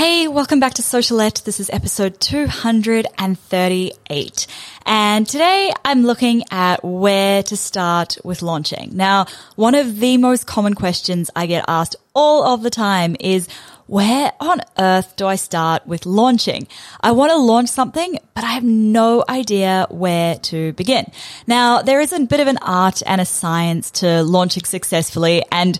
Hey, welcome back to Socialette. This is episode 238. And today I'm looking at where to start with launching. Now, one of the most common questions I get asked all of the time is, where on earth do I start with launching? I want to launch something, but I have no idea where to begin. Now, there is a bit of an art and a science to launching successfully. And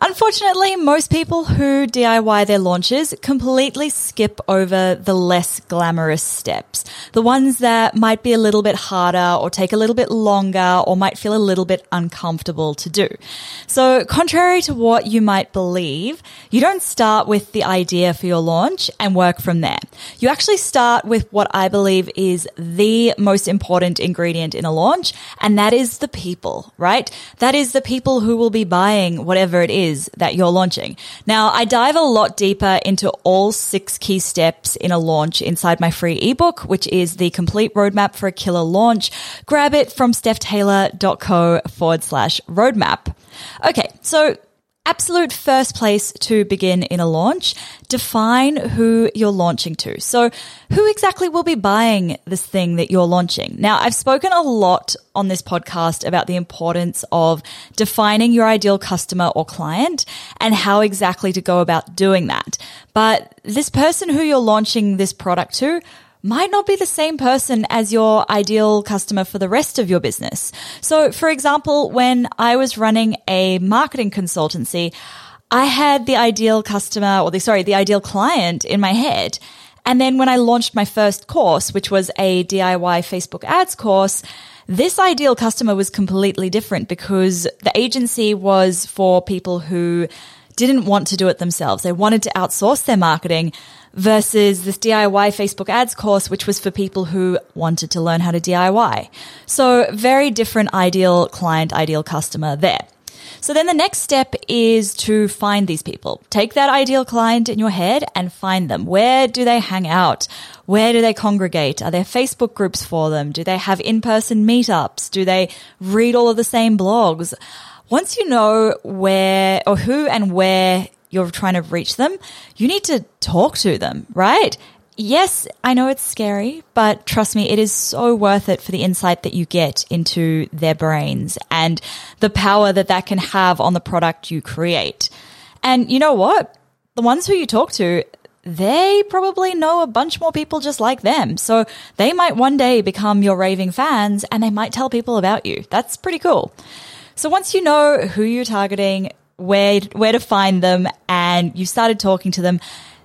unfortunately, most people who DIY their launches completely skip over the less glamorous steps. The ones that might be a little bit harder or take a little bit longer or might feel a little bit uncomfortable to do. So contrary to what you might believe, you don't start with the idea for your launch and work from there. You actually start with what I believe is the most important ingredient in a launch, and that is the people, right? That is the people who will be buying whatever it is that you're launching. Now, I dive a lot deeper into all six key steps in a launch inside my free ebook, which is the complete roadmap for a killer launch. Grab it from stephtaylor.co forward slash roadmap. Okay, so absolute first place to begin in a launch, define who you're launching to. So who exactly will be buying this thing that you're launching? Now, I've spoken a lot on this podcast about the importance of defining your ideal customer or client and how exactly to go about doing that. But this person who you're launching this product to might not be the same person as your ideal customer for the rest of your business. So, for example, when I was running a marketing consultancy, I had the ideal customer or the, sorry, the ideal client in my head. And then when I launched my first course, which was a DIY Facebook ads course, this ideal customer was completely different because the agency was for people who didn't want to do it themselves. They wanted to outsource their marketing versus this DIY Facebook ads course, which was for people who wanted to learn how to DIY. So very different ideal client, ideal customer there. So then the next step is to find these people. Take that ideal client in your head and find them. Where do they hang out? Where do they congregate? Are there Facebook groups for them? Do they have in-person meetups? Do they read all of the same blogs? Once you know where or who and where you're trying to reach them, you need to talk to them, right? Yes, I know it's scary, but trust me, it is so worth it for the insight that you get into their brains and the power that that can have on the product you create. And you know what? The ones who you talk to, they probably know a bunch more people just like them. So they might one day become your raving fans and they might tell people about you. That's pretty cool. So once you know who you're targeting, where where to find them and you started talking to them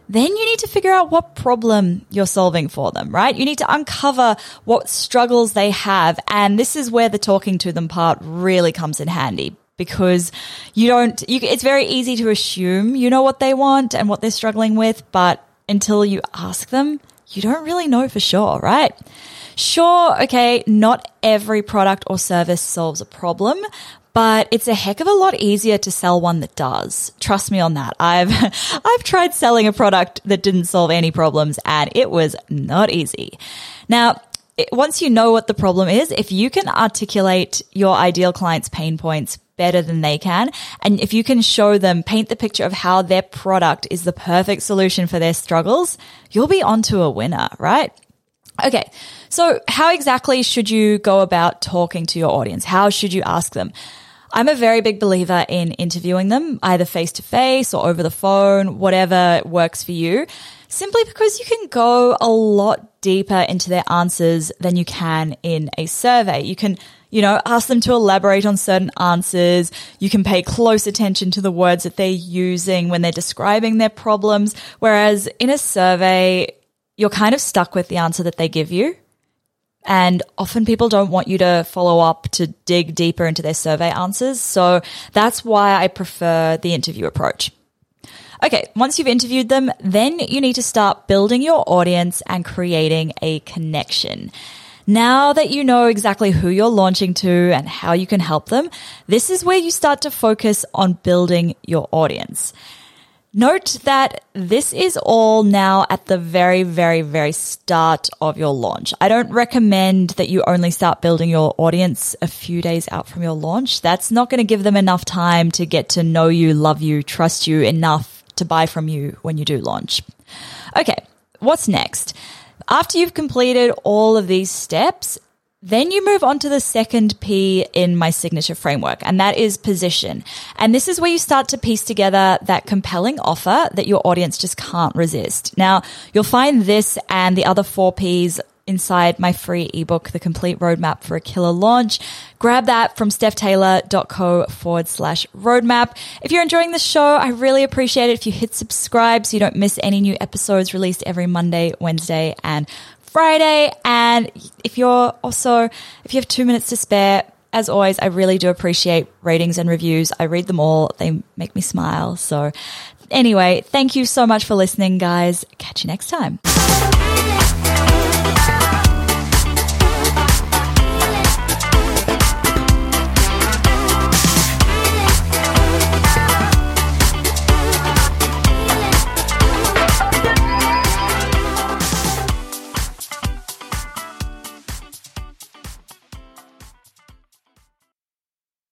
then you need to figure out what problem you're solving for them, right? You need to uncover what struggles they have. And this is where the talking to them part really comes in handy because you don't, you, it's very easy to assume you know what they want and what they're struggling with, but until you ask them, you don't really know for sure, right? Sure, okay, not every product or service solves a problem, but it's a heck of a lot easier to sell one that does. Trust me on that. I've, I've tried selling a product that didn't solve any problems and it was not easy. Now, once you know what the problem is, if you can articulate your ideal client's pain points better than they can, and if you can show them, paint the picture of how their product is the perfect solution for their struggles, you'll be onto a winner, right? Okay. So how exactly should you go about talking to your audience? How should you ask them? I'm a very big believer in interviewing them either face to face or over the phone, whatever works for you, simply because you can go a lot deeper into their answers than you can in a survey. You can, you know, ask them to elaborate on certain answers. You can pay close attention to the words that they're using when they're describing their problems. Whereas in a survey, you're kind of stuck with the answer that they give you And often people don't want you to follow up to dig deeper into their survey answers. So that's why I prefer the interview approach. Okay, once you've interviewed them, then you need to start building your audience and creating a connection. Now that you know exactly who you're launching to and how you can help them, this is where you start to focus on building your audience. Note that this is all now at the very, very, very start of your launch. I don't recommend that you only start building your audience a few days out from your launch. That's not going to give them enough time to get to know you, love you, trust you enough to buy from you when you do launch. Okay. What's next? After you've completed all of these steps, then you move on to the second P in my signature framework, and that is position. And this is where you start to piece together that compelling offer that your audience just can't resist. Now, you'll find this and the other four Ps inside my free ebook, The Complete Roadmap for a Killer Launch. Grab that from stephtaylor.co forward slash roadmap. If you're enjoying the show, I really appreciate it if you hit subscribe so you don't miss any new episodes released every Monday, Wednesday, and Friday. And if you're also, if you have two minutes to spare, as always, I really do appreciate ratings and reviews. I read them all. They make me smile. So anyway, thank you so much for listening, guys. Catch you next time.